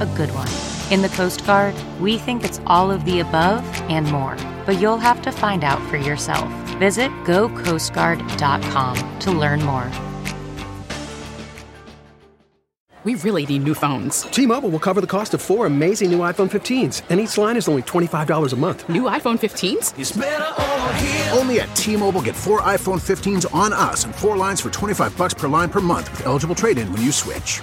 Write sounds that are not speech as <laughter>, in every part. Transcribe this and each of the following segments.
a good one? In the Coast Guard, we think it's all of the above and more, but you'll have to find out for yourself. Visit gocoastguard.com to learn more. We really need new phones. T-Mobile will cover the cost of four amazing new iPhone 15s, and each line is only $25 a month. New iPhone 15s? Only at T-Mobile get four iPhone 15s on us and four lines for 25 bucks per line per month with eligible trade-in when you switch.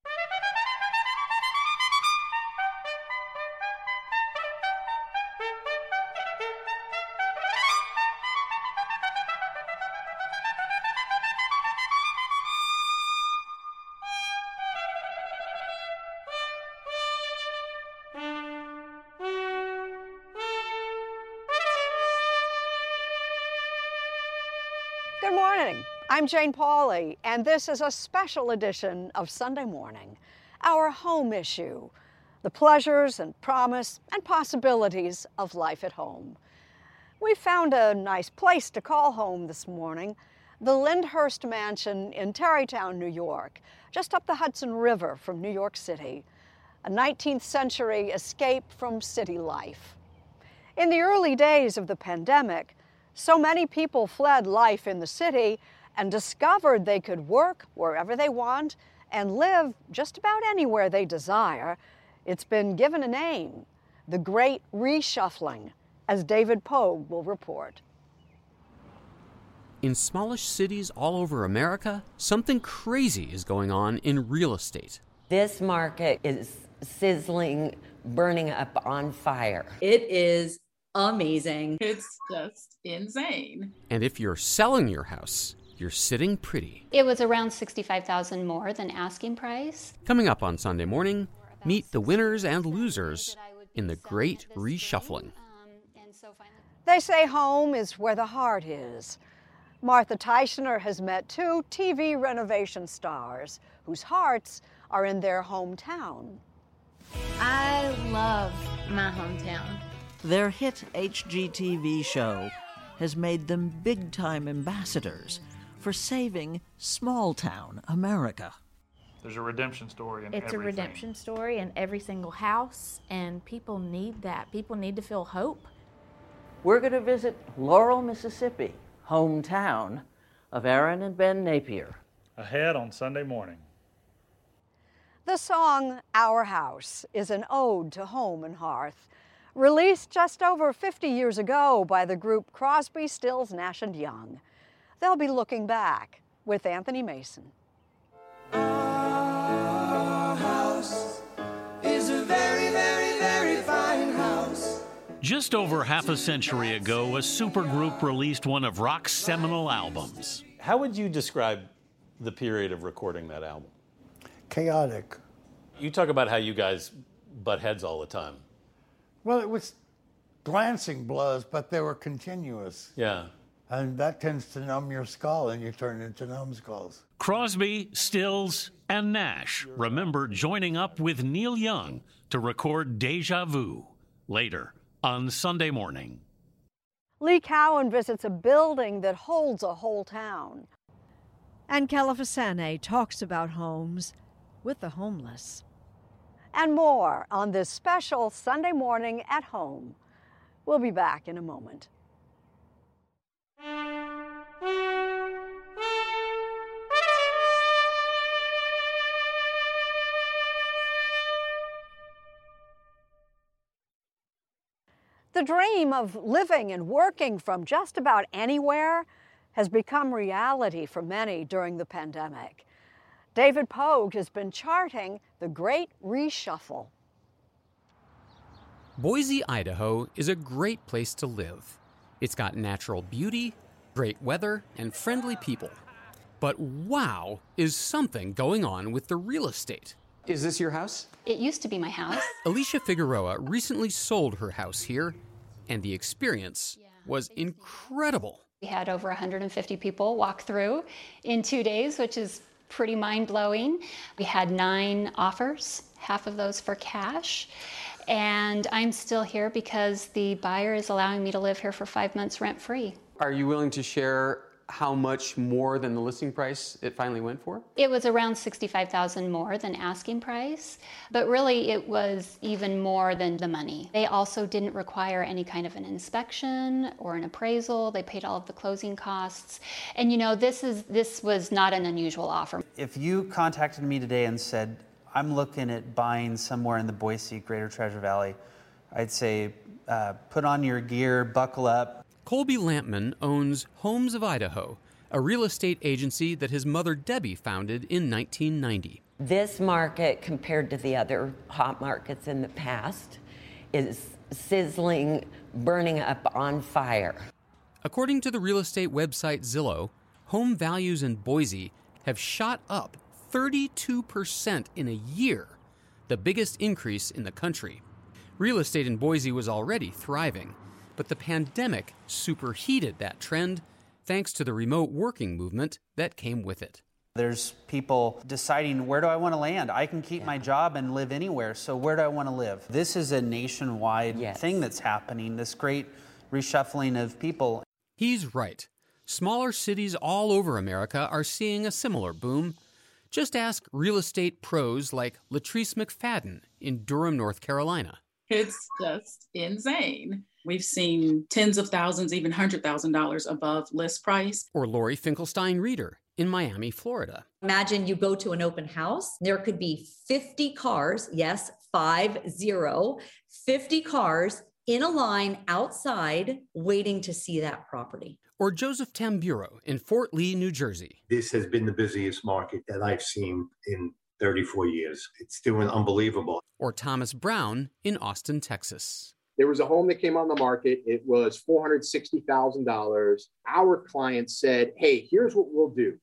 I'm Jane Pauley, and this is a special edition of Sunday Morning, our home issue the pleasures and promise and possibilities of life at home. We found a nice place to call home this morning the Lyndhurst Mansion in Tarrytown, New York, just up the Hudson River from New York City, a 19th century escape from city life. In the early days of the pandemic, so many people fled life in the city and discovered they could work wherever they want and live just about anywhere they desire. It's been given a name the Great Reshuffling, as David Pogue will report. In smallish cities all over America, something crazy is going on in real estate. This market is sizzling, burning up on fire. It is amazing. It's just insane. And if you're selling your house, you're sitting pretty. It was around 65,000 more than asking price. Coming up on Sunday morning, meet the winners and losers in the great reshuffling. They say home is where the heart is. Martha Teichner has met two TV renovation stars whose hearts are in their hometown. I love my hometown. Their hit HGTV show has made them big time ambassadors for saving small town America. There's a redemption story in It's everything. a redemption story in every single house, and people need that. People need to feel hope. We're going to visit Laurel, Mississippi, hometown of Erin and Ben Napier. Ahead on Sunday morning. The song Our House is an ode to home and hearth, released just over 50 years ago by the group Crosby, Stills, Nash and Young. They'll be looking back with Anthony Mason. Just over half a century ago, a supergroup released one of rock's seminal albums. How would you describe the period of recording that album? Chaotic. You talk about how you guys butt heads all the time. Well, it was glancing blows, but they were continuous. Yeah. And that tends to numb your skull, and you turn into numbskulls. Crosby, Stills, and Nash remember joining up with Neil Young to record Deja Vu later on Sunday morning. Lee Cowan visits a building that holds a whole town. And Kelefa Sanneh talks about homes with the homeless. And more on this special Sunday morning at home. We'll be back in a moment. The dream of living and working from just about anywhere has become reality for many during the pandemic. David Pogue has been charting the great reshuffle. Boise, Idaho is a great place to live. It's got natural beauty, great weather, and friendly people. But wow, is something going on with the real estate. Is this your house? It used to be my house. <laughs> Alicia Figueroa recently sold her house here, and the experience was incredible. We had over 150 people walk through in two days, which is pretty mind blowing. We had nine offers, half of those for cash. And I'm still here because the buyer is allowing me to live here for five months rent free. Are you willing to share how much more than the listing price it finally went for? It was around 65,000 more than asking price, but really it was even more than the money. They also didn't require any kind of an inspection or an appraisal. They paid all of the closing costs. And you know, this is this was not an unusual offer. If you contacted me today and said, "I'm looking at buying somewhere in the Boise Greater Treasure Valley," I'd say, uh, "Put on your gear, buckle up, Colby Lampman owns Homes of Idaho, a real estate agency that his mother Debbie founded in 1990. This market, compared to the other hot markets in the past, is sizzling, burning up on fire. According to the real estate website Zillow, home values in Boise have shot up 32% in a year, the biggest increase in the country. Real estate in Boise was already thriving, but the pandemic superheated that trend thanks to the remote working movement that came with it. There's people deciding where do I want to land? I can keep yeah. my job and live anywhere, so where do I want to live? This is a nationwide yes. thing that's happening, this great reshuffling of people. He's right. Smaller cities all over America are seeing a similar boom. Just ask real estate pros like Latrice McFadden in Durham, North Carolina. It's just insane. We've seen tens of thousands, even hundred thousand dollars above list price. Or Lori Finkelstein Reeder in Miami, Florida. Imagine you go to an open house. There could be 50 cars, yes, five zero, 50 cars in a line outside waiting to see that property. Or Joseph Tamburo in Fort Lee, New Jersey. This has been the busiest market that I've seen in 34 years. It's doing unbelievable. Or Thomas Brown in Austin, Texas. There was a home that came on the market. It was $460,000. Our client said, Hey, here's what we'll do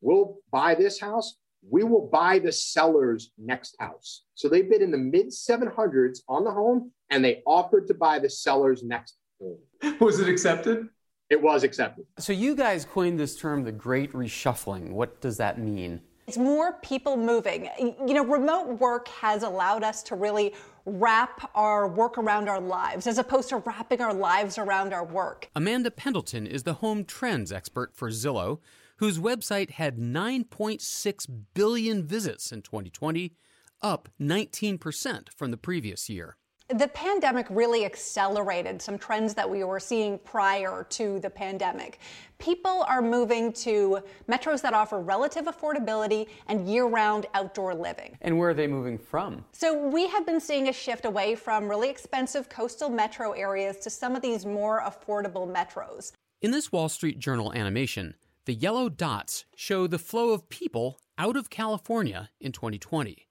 we'll buy this house. We will buy the seller's next house. So they bid in the mid 700s on the home and they offered to buy the seller's next home. <laughs> Was it accepted? It was accepted. So you guys coined this term the great reshuffling. What does that mean? It's more people moving. You know, remote work has allowed us to really wrap our work around our lives as opposed to wrapping our lives around our work. Amanda Pendleton is the home trends expert for Zillow, whose website had 9.6 billion visits in 2020, up 19% from the previous year the pandemic really accelerated some trends that we were seeing prior to the pandemic. People are moving to metros that offer relative affordability and year round outdoor living. And where are they moving from? So, we have been seeing a shift away from really expensive coastal metro areas to some of these more affordable metros. In this Wall Street Journal animation, the yellow dots show the flow of people out of California in 2020.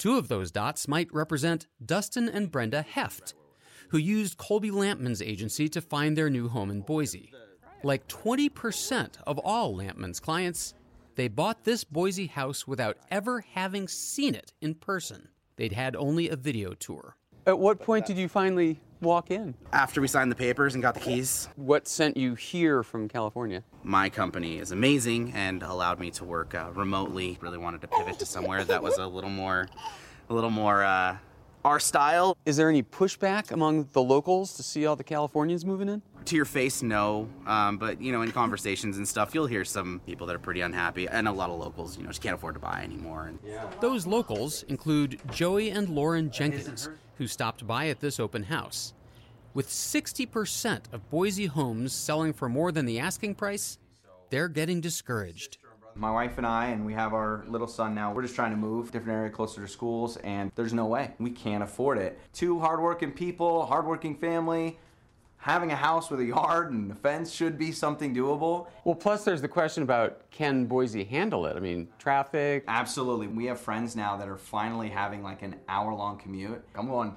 Two of those dots might represent Dustin and Brenda Heft, who used Colby Lampman's agency to find their new home in Boise. Like 20% of all Lampman's clients, they bought this Boise house without ever having seen it in person. They'd had only a video tour. At what point did you finally walk in? After we signed the papers and got the keys. What sent you here from California? My company is amazing and allowed me to work uh, remotely. Really wanted to pivot to somewhere that was a little more, a little more uh, our style. Is there any pushback among the locals to see all the Californians moving in? to your face, no. Um, but you know, in conversations and stuff, you'll hear some people that are pretty unhappy, and a lot of locals, you know, just can't afford to buy anymore. And Those locals include Joey and Lauren Jenkins, who stopped by at this open house. With 60% of Boise homes selling for more than the asking price, they're getting discouraged. My wife and I, and we have our little son now, we're just trying to move different area closer to schools, and there's no way. We can't afford it. Two hardworking people, hardworking family, having a house with a yard and a fence should be something doable. Well, plus there's the question about can Boise handle it? I mean, traffic. Absolutely. We have friends now that are finally having like an hour long commute. I'm going,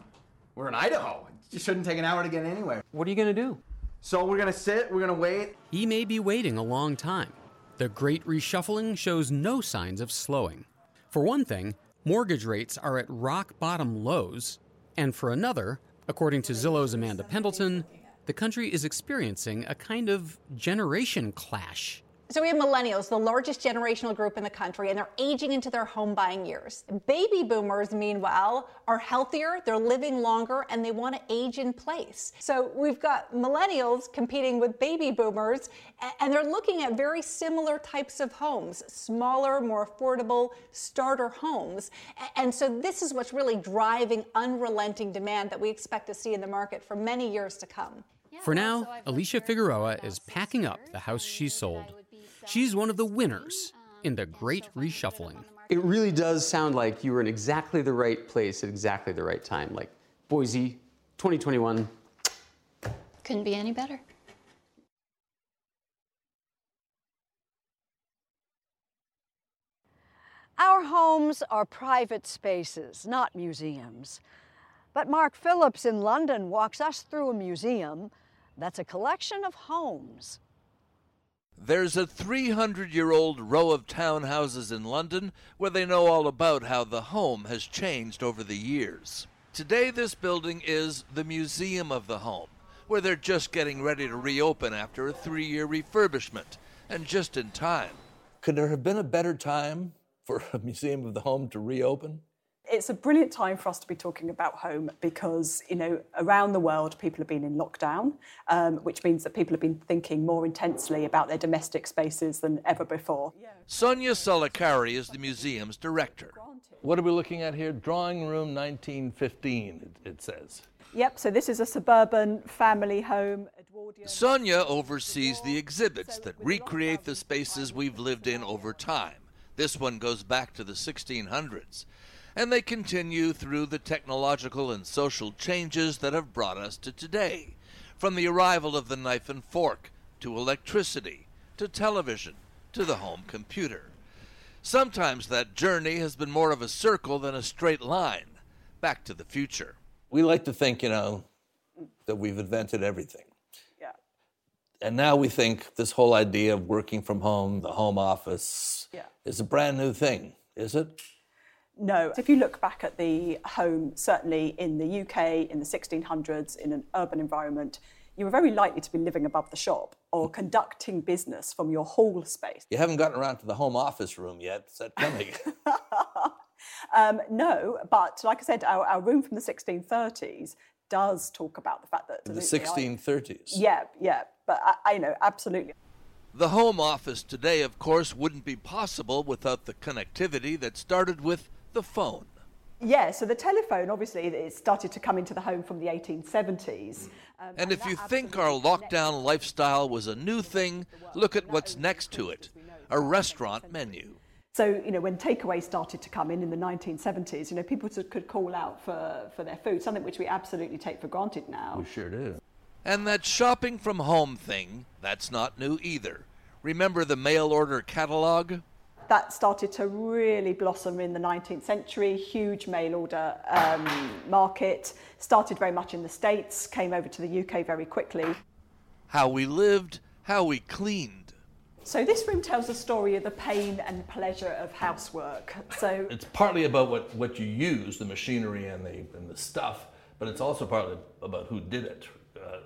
we're in Idaho. It shouldn't take an hour to get anywhere. What are you going to do? So we're going to sit, we're going to wait. He may be waiting a long time. The great reshuffling shows no signs of slowing. For one thing, mortgage rates are at rock bottom lows, and for another, according to Zillow's Amanda Pendleton, the country is experiencing a kind of generation clash. So we have millennials, the largest generational group in the country, and they're aging into their home buying years. Baby boomers, meanwhile, are healthier, they're living longer, and they want to age in place. So we've got millennials competing with baby boomers, and they're looking at very similar types of homes smaller, more affordable starter homes. And so this is what's really driving unrelenting demand that we expect to see in the market for many years to come. For now, Alicia Figueroa is packing up the house she sold. She's one of the winners in the great reshuffling. It really does sound like you were in exactly the right place at exactly the right time. Like Boise, 2021. Couldn't be any better. Our homes are private spaces, not museums. But Mark Phillips in London walks us through a museum that's a collection of homes. There's a 300 year old row of townhouses in London where they know all about how the home has changed over the years. Today, this building is the Museum of the Home, where they're just getting ready to reopen after a three year refurbishment, and just in time. Could there have been a better time for a <laughs> Museum of the Home to reopen? It's a brilliant time for us to be talking about home because, you know, around the world, people have been in lockdown, um, which means that people have been thinking more intensely about their domestic spaces than ever before. Sonia Solicari is the museum's director. What are we looking at here? Drawing room 1915, it, it says. Yep, so this is a suburban family home. Sonia oversees the exhibits that recreate the spaces we've lived in over time. This one goes back to the 1600s and they continue through the technological and social changes that have brought us to today, from the arrival of the knife and fork, to electricity, to television, to the home computer. Sometimes that journey has been more of a circle than a straight line, back to the future. We like to think, you know, that we've invented everything. Yeah. And now we think this whole idea of working from home, the home office, yeah. is a brand new thing, is it? No. If you look back at the home, certainly in the UK in the 1600s, in an urban environment, you were very likely to be living above the shop or conducting business from your hall space. You haven't gotten around to the home office room yet. Is that coming? um, no, but like I said, our, our, room from the 1630s does talk about the fact that the 1630s. Yeah, yeah, but I, I know absolutely. The home office today, of course, wouldn't be possible without the connectivity that started with the phone. Yeah, so the telephone, obviously, it started to come into the home from the 1870s. Um, and, and if you think our lockdown lifestyle was a new thing, look at what's next to it a restaurant menu. So, you know, when takeaway started to come in in the 1970s, you know, people could call out for, for their food, something which we absolutely take for granted now. We sure do. And that shopping from home thing, that's not new either. Remember the mail order catalog? That started to really blossom in the 19th century. Huge mail order um, market. Started very much in the States, came over to the UK very quickly. How we lived, how we cleaned. So this room tells the story of the pain and pleasure of housework. So it's partly about what, what you use, the machinery and the, and the stuff, but it's also partly about who did it,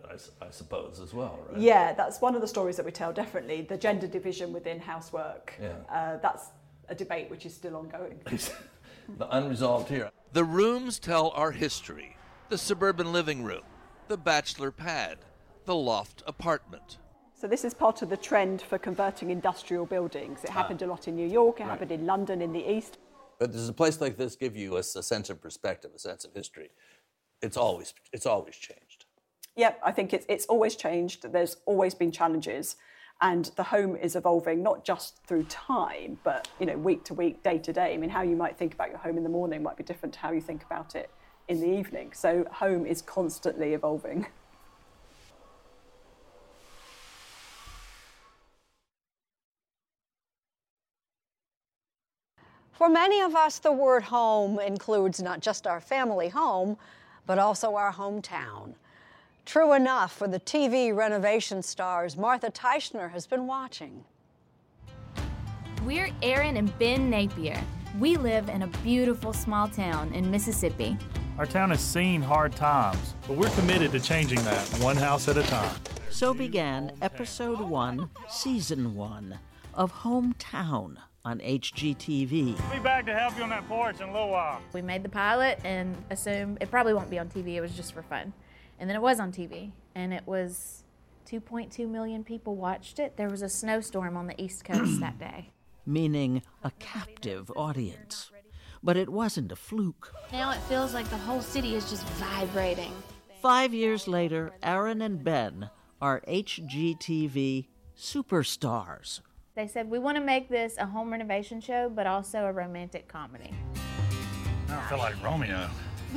I, I, suppose, as well, right? Yeah, that's one of the stories that we tell, definitely. The gender division within housework. Yeah. Uh, that's a debate which is still ongoing. <laughs> the unresolved here. The rooms tell our history the suburban living room, the bachelor pad, the loft apartment. So this is part of the trend for converting industrial buildings. It happened a lot in New York, it Right. happened in London in the East. But does a place like this give you a sense of perspective, a sense of history? It's always it's always changed. Yep, I think it's, it's always changed. There's always been challenges. And the home is evolving not just through time, but you know, week to week, day to day. I mean, how you might think about your home in the morning might be different to how you think about it in the evening. So home is constantly evolving. <laughs> For many of us, the word home includes not just our family home, but also our hometown. True enough for the TV renovation stars Martha Teichner has been watching. We're Erin and Ben Napier. We live in a beautiful small town in Mississippi. Our town has seen hard times, but we're committed to changing that one house at a time. So began episode one, season one of Hometown on HGTV. Be back to help you on that porch in a little while. We made the pilot and assumed it probably won't be on TV, it was just for fun. And then it was on TV, and it was 2.2 million people watched it. There was a snowstorm on the East Coast that <clears throat> day. meaning a captive audience. But it wasn't a fluke. Now it feels like the whole city is just vibrating. Five years later, Aaron and Ben are HGTV superstars. They said, We want to make this a home renovation show, but also a romantic comedy. I feel like Romeo.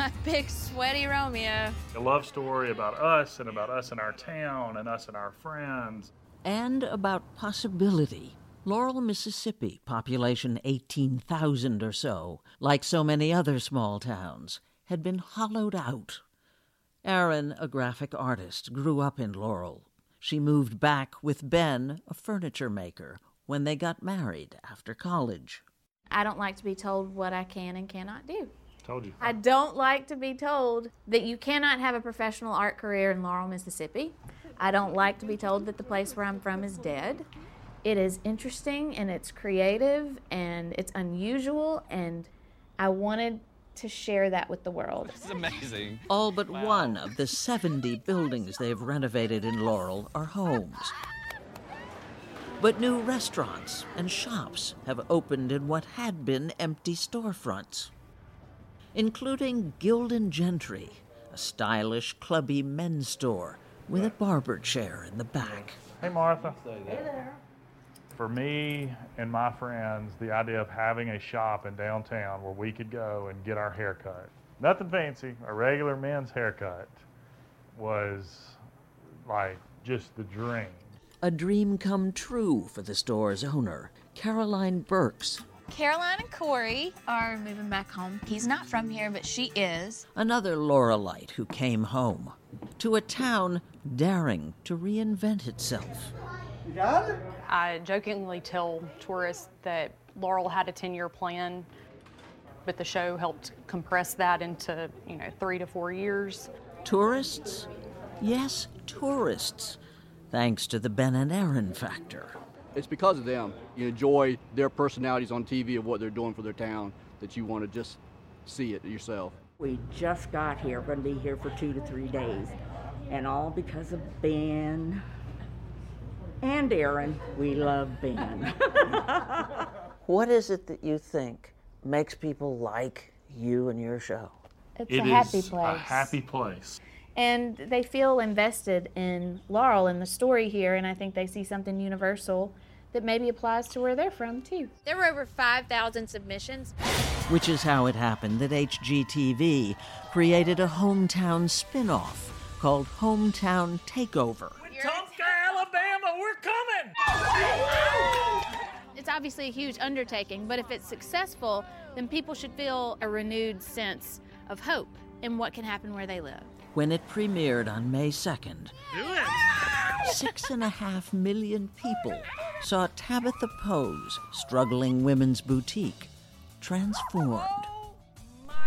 My big sweaty Romeo. A love story about us and about us and our town and us and our friends. And about possibility. Laurel, Mississippi, population 18,000 or so, like so many other small towns, had been hollowed out. Erin, a graphic artist, grew up in Laurel. She moved back with Ben, a furniture maker, when they got married after college. I don't like to be told what I can and cannot do. Told you. I don't like to be told that you cannot have a professional art career in Laurel, Mississippi. I don't like to be told that the place where I'm from is dead. It is interesting and it's creative and it's unusual, and I wanted to share that with the world. This is amazing. All but one of the 70 buildings they've renovated in Laurel are homes. But new restaurants and shops have opened in what had been empty storefronts, including Gildan Gentry, a stylish, clubby men's store with a barber chair in the back. Hey, Martha. Hey there. For me and my friends, the idea of having a shop in downtown where we could go and get our hair cut, nothing fancy, a regular men's haircut, was like just the dream. A dream come true for the store's owner, Caroline Burks, Caroline and Corey are moving back home. He's not from here, but she is. another Laurelite who came home to a town daring to reinvent itself. You got it? I jokingly tell tourists that Laurel had a 10 year plan, but the show helped compress that into, you know, three to four years. Tourists? Yes, tourists. Thanks to the Ben and Erin factor. It's because of them. You enjoy their personalities on TV of what they're doing for their town that you want to just see it yourself. We just got here, we're going to be here for two to three days, and all because of Ben and Erin. We love Ben. <laughs> What is it that you think makes people like you and your show? It's It a happy is place. a happy place. And they feel invested in Laurel and the story here, and I think they see something universal that maybe applies to where they're from too. There were over 5,000 submissions. Which is how it happened that HGTV created a hometown spin off called Hometown Takeover. Tonka, Alabama, we're coming! It's obviously a huge undertaking, but if it's successful, then people should feel a renewed sense of hope in what can happen where they live. When it premiered on May 2nd, six and a half million people saw Tabitha Poe's struggling women's boutique transformed.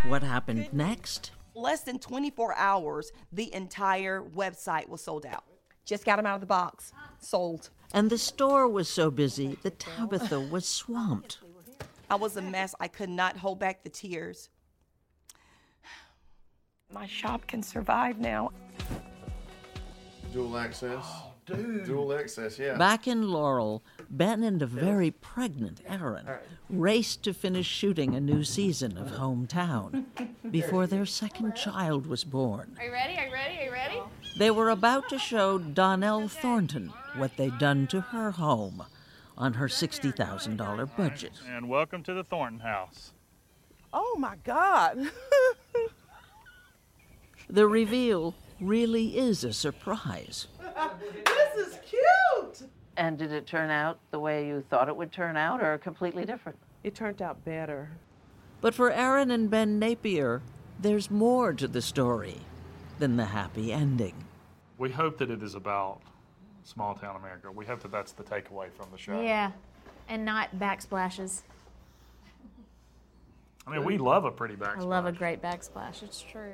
What happened next? Less than 24 hours, the entire website was sold out. Just got them out of the box. Sold. And the store was so busy that Tabitha was swamped. I was a mess. I could not hold back the tears. My shop can survive now. dual access. Oh, dual access, yeah. Back in Laurel, Ben and a very pregnant Erin raced to finish shooting a new season of Hometown before their second child was born. Are you ready? Are you ready? Are you ready? They were about to show Donnell Thornton what they'd done to her home on her $60,000 budget. And welcome to the Thornton house. Oh my God. <laughs> The reveal really is a surprise. <laughs> this is cute. And did it turn out the way you thought it would turn out or completely different? It turned out better. But for Erin and Ben Napier, there's more to the story than the happy ending. We hope that it is about small town America. We hope that that's the takeaway from the show. Yeah, and not backsplashes. I mean, we love a pretty backsplash. I love a great backsplash. It's true.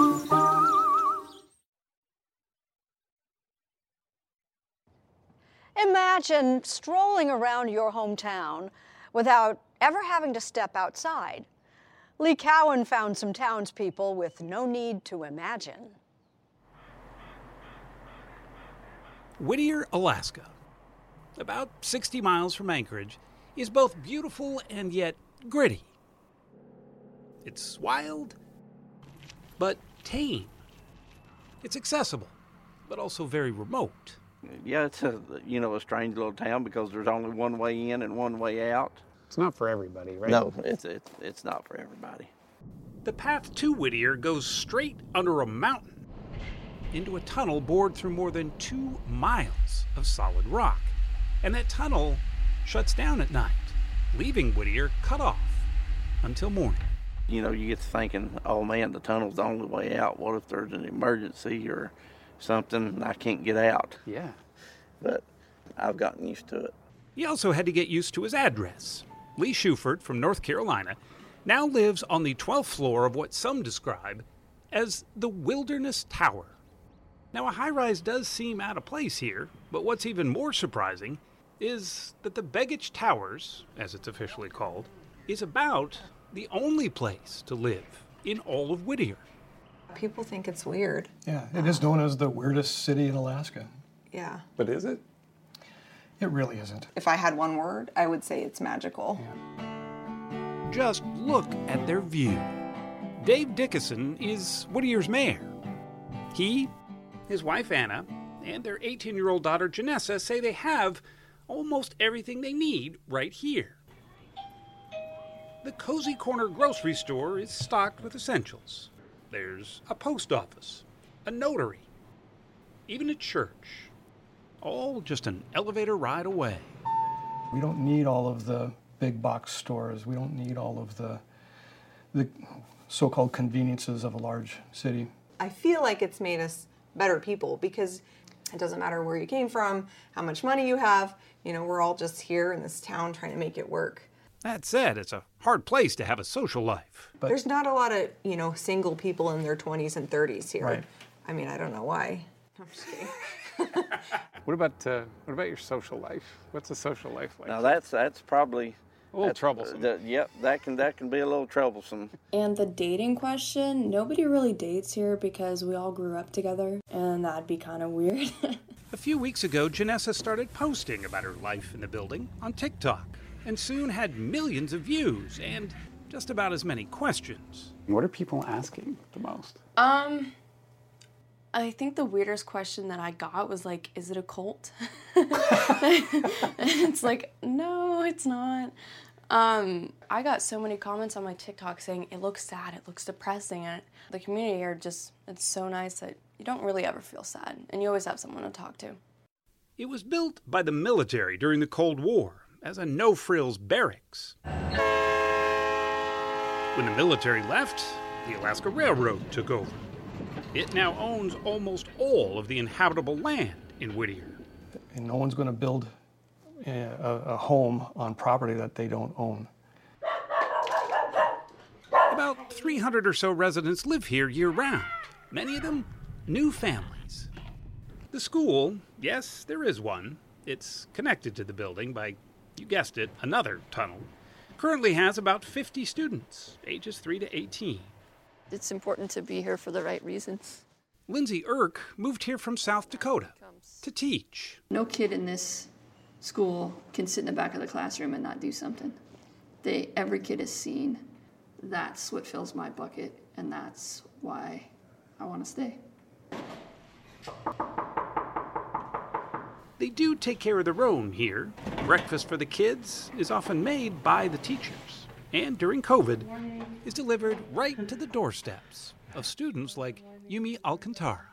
Imagine strolling around your hometown without ever having to step outside. Lee Cowan found some townspeople with no need to imagine. Whittier, Alaska, about 60 miles from Anchorage, is both beautiful and yet gritty. It's wild, but tame. It's accessible, but also very remote. Yeah, it's a you know a strange little town because there's only one way in and one way out. It's not for everybody, right? No, it's it's, it's not for everybody. The path to Whittier goes straight under a mountain into a tunnel bored through more than two miles of solid rock. And that tunnel shuts down at night, leaving Whittier cut off until morning. You know, you get to thinking, oh man, the tunnel's the only way out. What if there's an emergency or something I can't get out? Yeah. But I've gotten used to it. He also had to get used to his address. Lee Shuford from North Carolina now lives on the 12th floor of what some describe as the Wilderness Tower. Now, a high rise does seem out of place here, but what's even more surprising is that the Begich Towers, as it's officially called, is about the only place to live in all of Whittier. People think it's weird. Yeah, it is known as the weirdest city in Alaska. Yeah. But is it? It really isn't. If I had one word, I would say it's magical. Just look at their view. Dave Dickerson is Whittier's mayor. He, his wife Anna, and their 18 year old daughter Janessa say they have almost everything they need right here. The Cozy Corner grocery store is stocked with essentials. There's a post office, a notary, even a church. All just an elevator ride away. We don't need all of the big box stores. We don't need all of the the so-called conveniences of a large city. I feel like it's made us better people because it doesn't matter where you came from, how much money you have, you know, we're all just here in this town trying to make it work. That said, it's a hard place to have a social life. But There's not a lot of, you know, single people in their 20s and 30s here. Right. I mean, I don't know why. <laughs> I'm just kidding. <laughs> What about uh, what about your social life? What's a social life like? Now that's that's probably A little troublesome. uh, yep, that can that can be a little troublesome. And the dating question, nobody really dates here because we all grew up together, and that'd be kind of weird. <laughs> A few weeks ago, Janessa started posting about her life in the building on TikTok and soon had millions of views and just about as many questions. What are people asking the most? um, I think the weirdest question that I got was like, "Is it a cult?" and <laughs> it's like, no, it's not. Um, I got so many comments on my TikTok saying it looks sad, it looks depressing, and the community here just it's so nice that you don't really ever feel sad, and you always have someone to talk to. It was built by the military during the Cold War as a no frills barracks. When the military left, the Alaska Railroad took over. It now owns almost all of the inhabitable land in Whittier. And no one's going to build eh, a, a home on property that they don't own. About 300 or so residents live here year round, many of them new families. The school, yes, there is one. It's connected to the building by, you guessed it, another tunnel. Currently has about 50 students, ages 3 to 18. It's important to be here for the right reasons. Lindsay Irk moved here from South Dakota to teach. No kid in this school can sit in the back of the classroom and not do something. They, every kid is seen. That's what fills my bucket, and that's why I want to stay. They do take care of their own here. Breakfast for the kids is often made by the teachers, and during COVID, is delivered right to the doorsteps of students like Yumi Alcantara.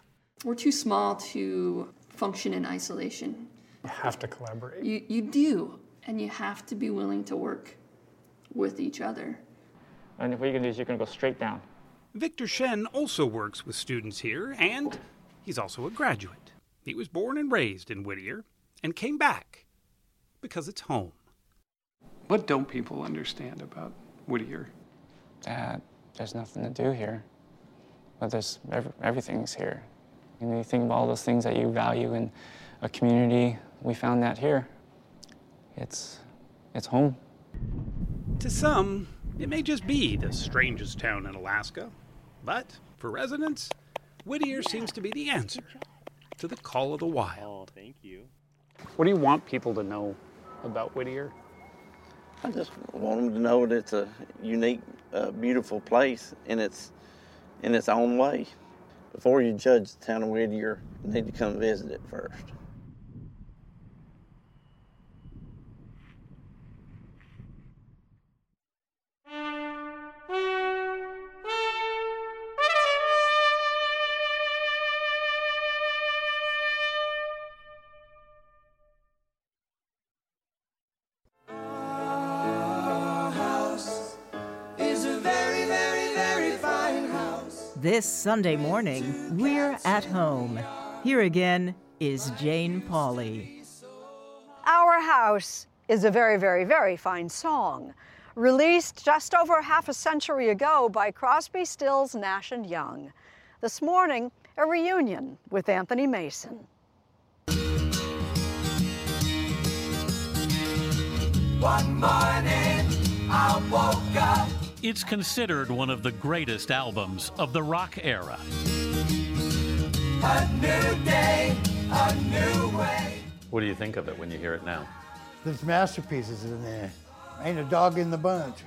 We're too small to function in isolation. You have to collaborate. You, you do, and you have to be willing to work with each other. And what you're going to do is you're going to go straight down. Victor Shen also works with students here, and he's also a graduate. He was born and raised in Whittier and came back because it's home. What don't people understand about Whittier? That there's nothing to do here, but there's every, everything's here. You know, you think of all those things that you value in a community. We found that here. It's it's home. To some, it may just be the strangest town in Alaska, but for residents, Whittier seems to be the answer to the call of the wild. Oh, thank you. What do you want people to know about Whittier? I just want them to know that it's a unique, uh, beautiful place in its in its own way. Before you judge the town of Whittier, you need to come visit it first. This Sunday morning, we're at home. Here again is Jane Pauley. Our House is a very, very, very fine song, released just over half a century ago by Crosby, Stills, Nash and Young. This morning, a reunion with Anthony Mason. One morning I woke up. It's considered one of the greatest albums of the rock era. A new day, a new way. What do you think of it when you hear it now? There's masterpieces in there. Ain't a dog in the bunch.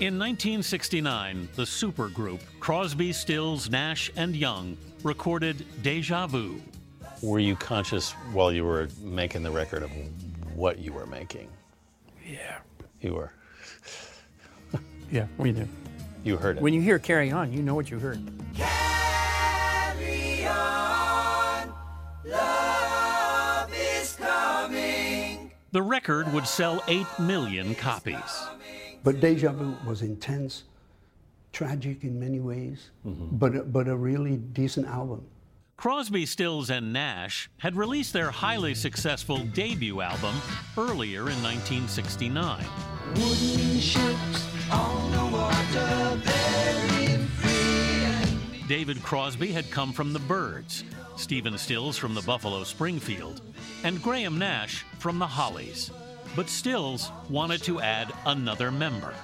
In 1969, the supergroup Crosby, Stills, Nash, and Young recorded Deja Vu. Were you conscious while you were making the record of what you were making? Yeah. You were. <laughs> Yeah, we do. You heard it. When you hear Carry On, you know what you heard. Carry on, love is coming. The record would sell 8 million copies. But Deja Vu was intense, tragic in many ways, mm-hmm. but, but a really decent album. Crosby, Stills, and Nash had released their highly successful debut album earlier in 1969. Wooden ships on water. David Crosby had come from the Byrds, Stephen Stills from the Buffalo Springfield, and Graham Nash from the Hollies. But Stills wanted to add another member.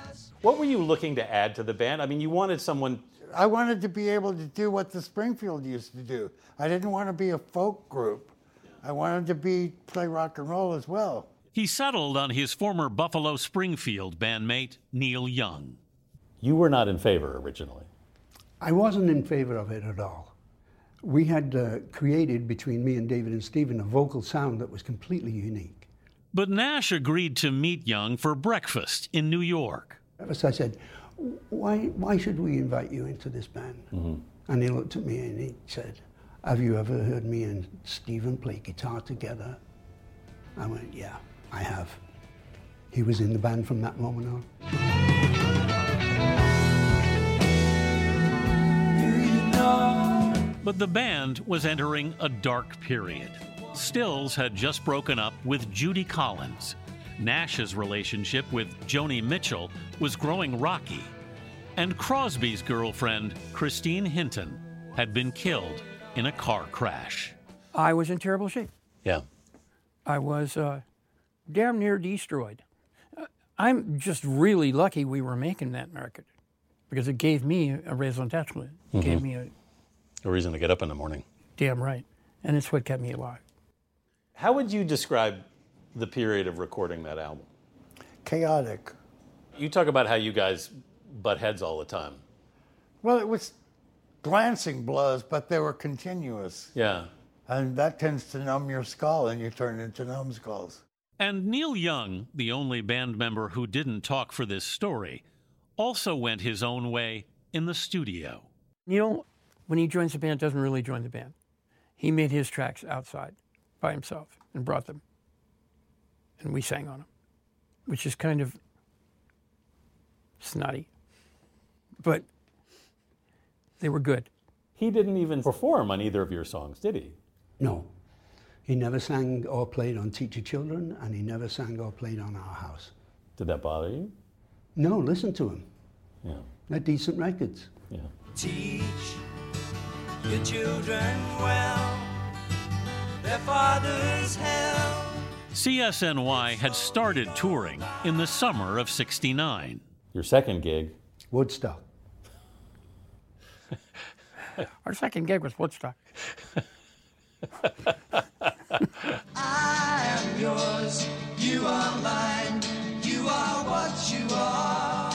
What were you looking to add to the band? I mean, you wanted someone. I wanted to be able to do what the Springfield used to do. I didn't want to be a folk group. I wanted to be play rock and roll as well. He settled on his former Buffalo Springfield bandmate, Neil Young. You were not in favor originally. I wasn't in favor of it at all. We had uh, created between me and David and Stephen a vocal sound that was completely unique. But Nash agreed to meet Young for breakfast in New York. So I said, why, why should we invite you into this band? Mm-hmm. And he looked at me and he said, Have you ever heard me and Stephen play guitar together? I went, Yeah, I have. He was in the band from that moment on. But the band was entering a dark period. Stills had just broken up with Judy Collins. Nash's relationship with Joni Mitchell was growing rocky. And Crosby's girlfriend, Christine Hinton, had been killed in a car crash. I was in terrible shape. Yeah. I was uh, damn near destroyed. Uh, I'm just really lucky we were making that record because it gave me a raison d'etre. It gave Mhm. me a A reason to get up in the morning. damn right. And it's what kept me alive. How would you describe the period of recording that album? Chaotic. You talk about how you guys butt heads all the time. Well, it was glancing blows, but they were continuous. Yeah. And that tends to numb your skull, and you turn into numbskulls. And Neil Young, the only band member who didn't talk for this story, also went his own way in the studio. Neil, when he joins the band, doesn't really join the band. He made his tracks outside by himself and brought them. And we sang on them, which is kind of snotty. But they were good. He didn't even perform on either of your songs, did he? No. He never sang or played on Teach Your Children, and he never sang or played on Our House. Did that bother you? No, listen to him. Yeah. They're decent records. Yeah. Teach your children well, their father's hell. CSNY had started touring in the summer of 69. Your second gig? Woodstock. <laughs> Our second gig was Woodstock. <laughs> I am yours, you are mine, you are what you are.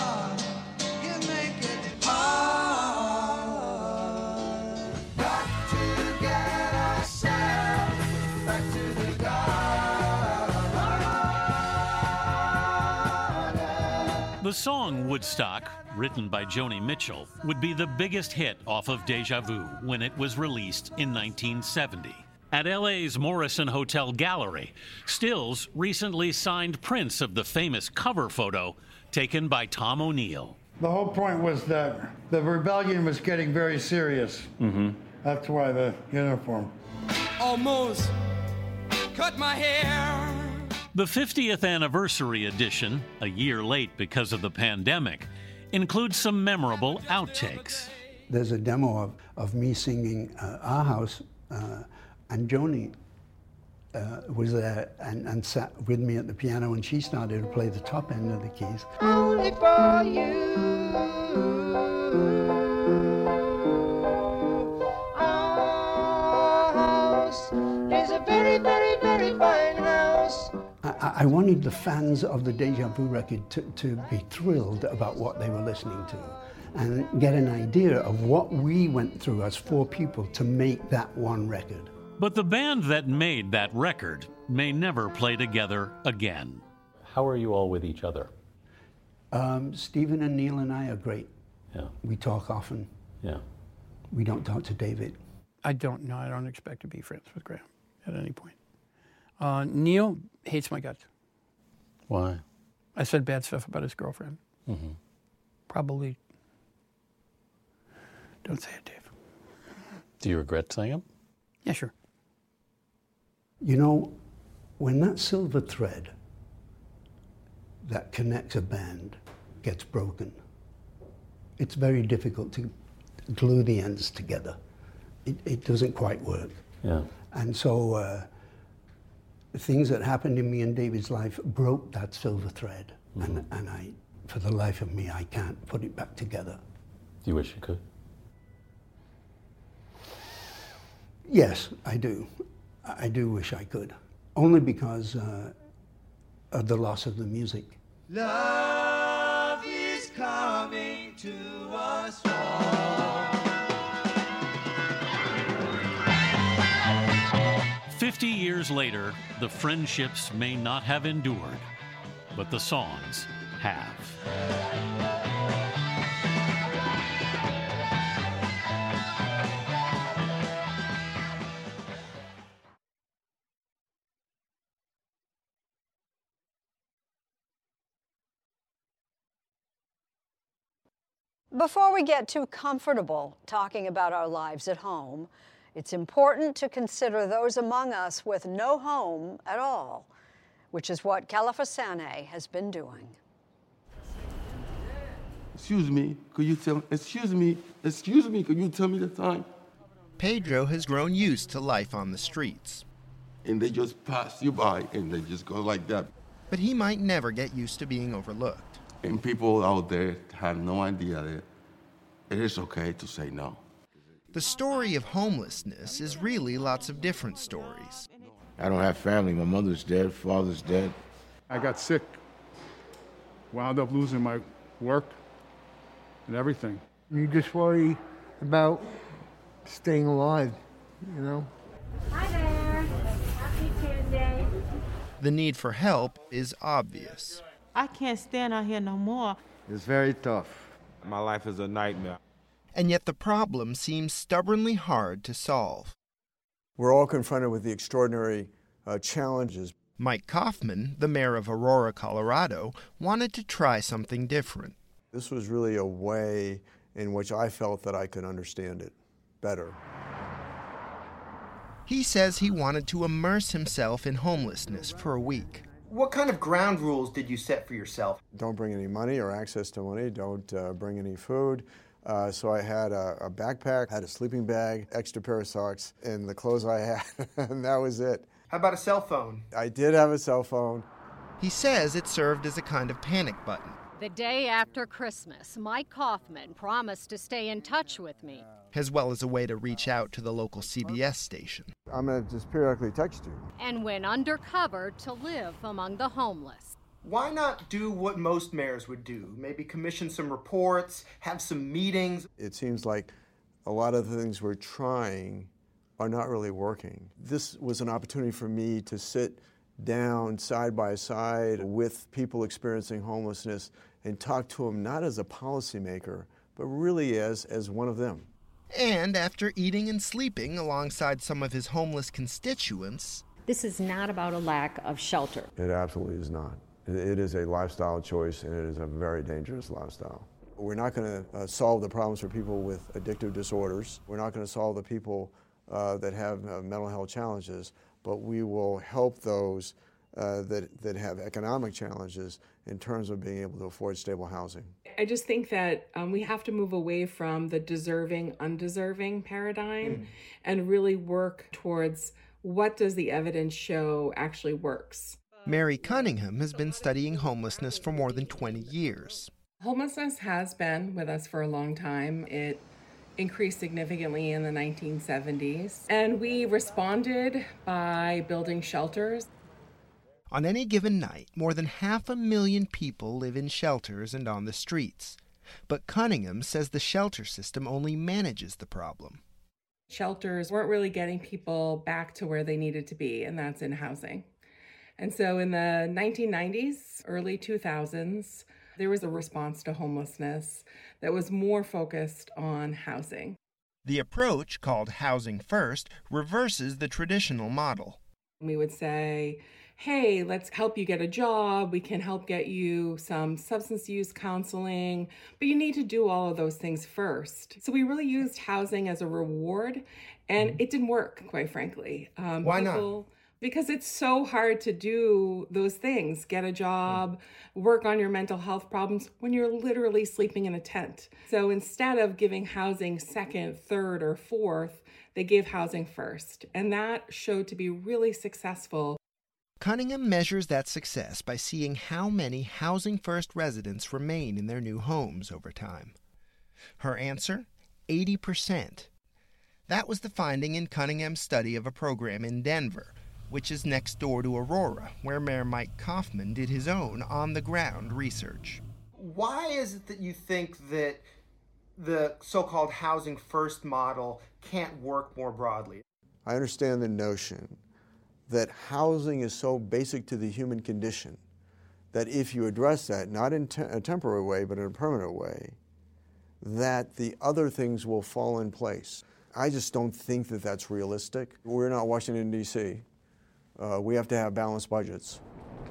The song Woodstock, written by Joni Mitchell, would be the biggest hit off of Deja Vu when it was released in 1970. At LA's Morrison Hotel Gallery, Stills recently signed prints of the famous cover photo taken by Tom O'Neal. The whole point was that the rebellion was getting very serious. Mm-hmm. That's why the uniform. Almost cut my hair. The 50th anniversary edition, a year late because of the pandemic, includes some memorable outtakes. There's a demo of, of me singing uh, Our House, uh, and Joni uh, was there and, and sat with me at the piano, and she started to play the top end of the keys. Only for you. Our house is a very, very, very fine house. I, I- I wanted the fans of the Deja Vu record to, to be thrilled about what they were listening to and get an idea of what we went through as four people to make that one record. But the band that made that record may never play together again. How are you all with each other? Um, Stephen and Neil and I are great. Yeah. We talk often. Yeah. We don't talk to David. I don't know. I don't expect to be friends with Graham at any point. Uh, Neil hates my guts. Why? I said bad stuff about his girlfriend. Mm-hmm. Probably. Don't say it, Dave. Do you regret saying it? Yeah, sure. You know, when that silver thread that connects a band gets broken, it's very difficult to glue the ends together. It, it doesn't quite work. Yeah. And so uh, the things that happened in me and David's life broke that silver thread. And, and I, for the life of me, I can't put it back together. Do you wish you could? Yes, I do. I I do wish I could. Only because uh, of the loss of the music. Love is coming to us all. 50 years later, the friendships may not have endured, but the songs have. Before we get too comfortable talking about our lives at home, it's important to consider those among us with no home at all, which is what Kelefa Sanneh has been doing. Excuse me, could you tell excuse me, excuse me, could you tell me the time? Pedro has grown used to life on the streets. And they just pass you by and they just go like that. But he might never get used to being overlooked. And people out there have no idea that it is okay to say no. The story of homelessness is really lots of different stories. I don't have family. My mother's dead, father's dead. I got sick, wound up losing my work and everything. You just worry about staying alive, you know? Hi there. Happy Tuesday. The need for help is obvious. I can't stand out here no more. It's very tough. My life is a nightmare. And yet the problem seems stubbornly hard to solve. We're all confronted with the extraordinary uh, challenges. Mike Coffman, the mayor of Aurora, Colorado, wanted to try something different. This was really a way in which I felt that I could understand it better. He says he wanted to immerse himself in homelessness for a week. What kind of ground rules did you set for yourself? Don't bring any money or access to money. Don't uh, bring any food. Uh, so I had a, a, backpack, had a sleeping bag, extra pair of socks, and the clothes I had, <laughs> and that was it. How about a cell phone? I did have a cell phone. He says it served as a kind of panic button. The day after Christmas, Mike Coffman promised to stay in touch with me. As well as a way to reach out to the local CBS station. I'm going to just periodically text you. And went undercover to live among the homeless. Why not do what most mayors would do? Maybe commission some reports, have some meetings. It seems like a lot of the things we're trying are not really working. This was an opportunity for me to sit down side by side with people experiencing homelessness and talk to them not as a policymaker, but really as, as one of them. And after eating and sleeping alongside some of his homeless constituents, this is not about a lack of shelter. It absolutely is not. It is a lifestyle choice, and it is a very dangerous lifestyle. We're not going to uh, solve the problems for people with addictive disorders. We're not going to solve the people uh, that have uh, mental health challenges, but we will help those uh, that, that have economic challenges in terms of being able to afford stable housing. I just think that um, we have to move away from the deserving, undeserving paradigm mm. and really work towards what does the evidence show actually works. Mary Cunningham has been studying homelessness for more than 20 years. Homelessness has been with us for a long time. It increased significantly in the 1970s, and we responded by building shelters. On any given night, more than half a million people live in shelters and on the streets. But Cunningham says the shelter system only manages the problem. Shelters weren't really getting people back to where they needed to be, and that's in housing. And so in the 1990s, early 2000s, there was a response to homelessness that was more focused on housing. The approach, called Housing First, reverses the traditional model. We would say, hey, let's help you get a job. We can help get you some substance use counseling, but you need to do all of those things first. So we really used housing as a reward, and mm-hmm. it didn't work, quite frankly. Um, Why people, not? Because it's so hard to do those things get a job work on your mental health problems when you're literally sleeping in a tent so instead of giving housing second third or fourth they gave housing first and that showed to be really successful Cunningham measures that success by seeing how many Housing First residents remain in their new homes over time. Her answer 80%. That was the finding in Cunningham's study of a program in Denver which is next door to Aurora, where Mayor Mike Coffman did his own on the ground research. Why is it that you think that the so called housing first model can't work more broadly? I understand the notion that housing is so basic to the human condition that if you address that, not in te- a temporary way, but in a permanent way, that the other things will fall in place. I just don't think that that's realistic. We're not Washington, D.C. Uh, we have to have balanced budgets.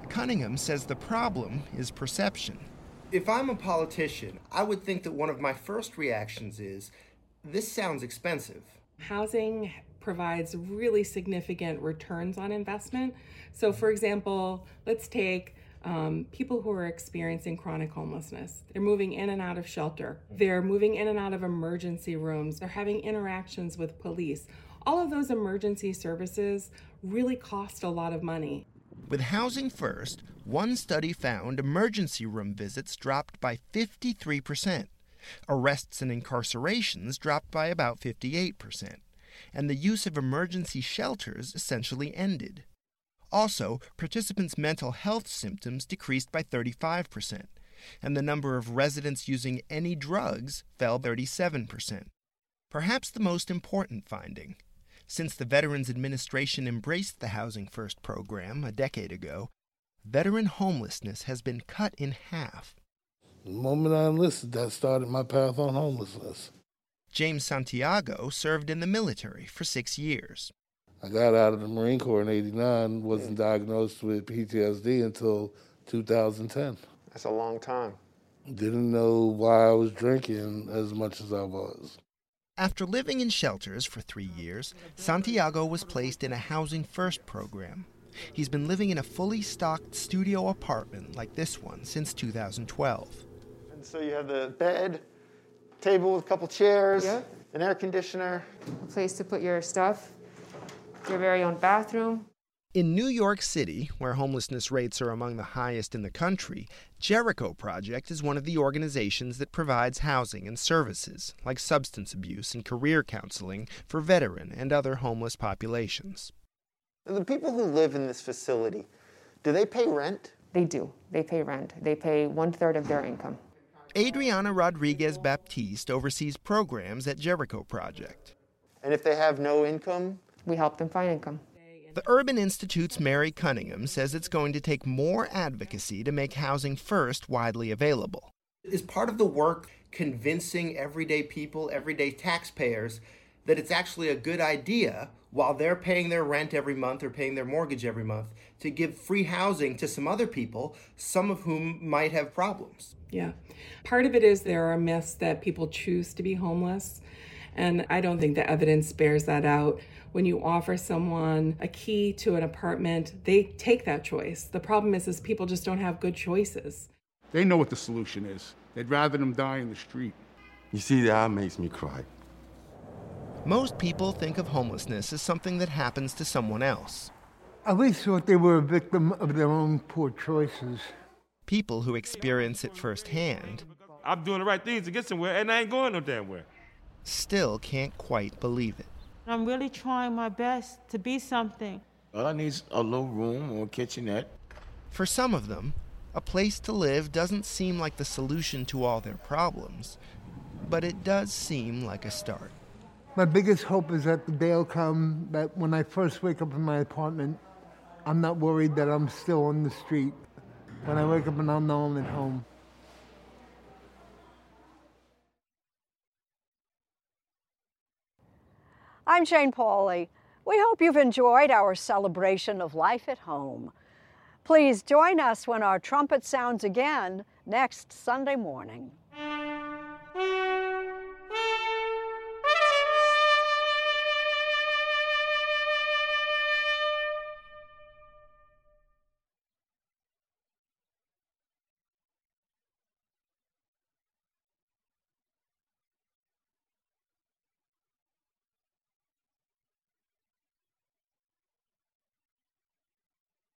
Cunningham says the problem is perception. If I'm a politician, I would think that one of my first reactions is this sounds expensive. Housing provides really significant returns on investment. So, for example, let's take um, people who are experiencing chronic homelessness. They're moving in and out of shelter, they're moving in and out of emergency rooms, they're having interactions with police. All of those emergency services really cost a lot of money. With Housing First, one study found emergency room visits dropped by 53%, arrests and incarcerations dropped by about 58%, and the use of emergency shelters essentially ended. Also, participants' mental health symptoms decreased by 35%, and the number of residents using any drugs fell 37%. Perhaps the most important finding since the Veterans Administration embraced the Housing First program a decade ago, veteran homelessness has been cut in half. The moment I enlisted, that started my path on homelessness. James Santiago served in the military for six years. I got out of the Marine Corps in 89, wasn't diagnosed with PTSD until 2010. That's a long time. Didn't know why I was drinking as much as I was. After living in shelters for three years, Santiago was placed in a Housing First program. He's been living in a fully stocked studio apartment like this one since 2012. And so you have the bed, table with a couple chairs, Yeah. an air conditioner. a place to put your stuff, your very own bathroom. In New York City, where homelessness rates are among the highest in the country, Jericho Project is one of the organizations that provides housing and services, like substance abuse and career counseling, for veteran and other homeless populations. The people who live in this facility, do they pay rent? They do. They pay rent. They pay one third of their income. Adriana Rodriguez Baptiste oversees programs at Jericho Project. And if they have no income? We help them find income. The Urban Institute's Mary Cunningham says it's going to take more advocacy to make Housing First widely available. Is part of the work convincing everyday people, everyday taxpayers, that it's actually a good idea while they're paying their rent every month or paying their mortgage every month to give free housing to some other people, some of whom might have problems? Yeah. Part of it is there are myths that people choose to be homeless. And I don't think the evidence bears that out. When you offer someone a key to an apartment, they take that choice. The problem is, is people just don't have good choices. They know what the solution is. They'd rather them die in the street. You see, that makes me cry. Most people think of homelessness as something that happens to someone else. I always thought they were a victim of their own poor choices. People who experience it firsthand I'm doing the right things to get somewhere, and I ain't going no damn where. still can't quite believe it. I'm really trying my best to be something. All I need is a little room or a kitchenette. For some of them, a place to live doesn't seem like the solution to all their problems, but it does seem like a start. My biggest hope is that the day will come that when I first wake up in my apartment, I'm not worried that I'm still on the street. When I wake up and I'll know I'm at home. I'm Jane Pauley. We hope you've enjoyed our celebration of life at home. Please join us when our trumpet sounds again next Sunday morning.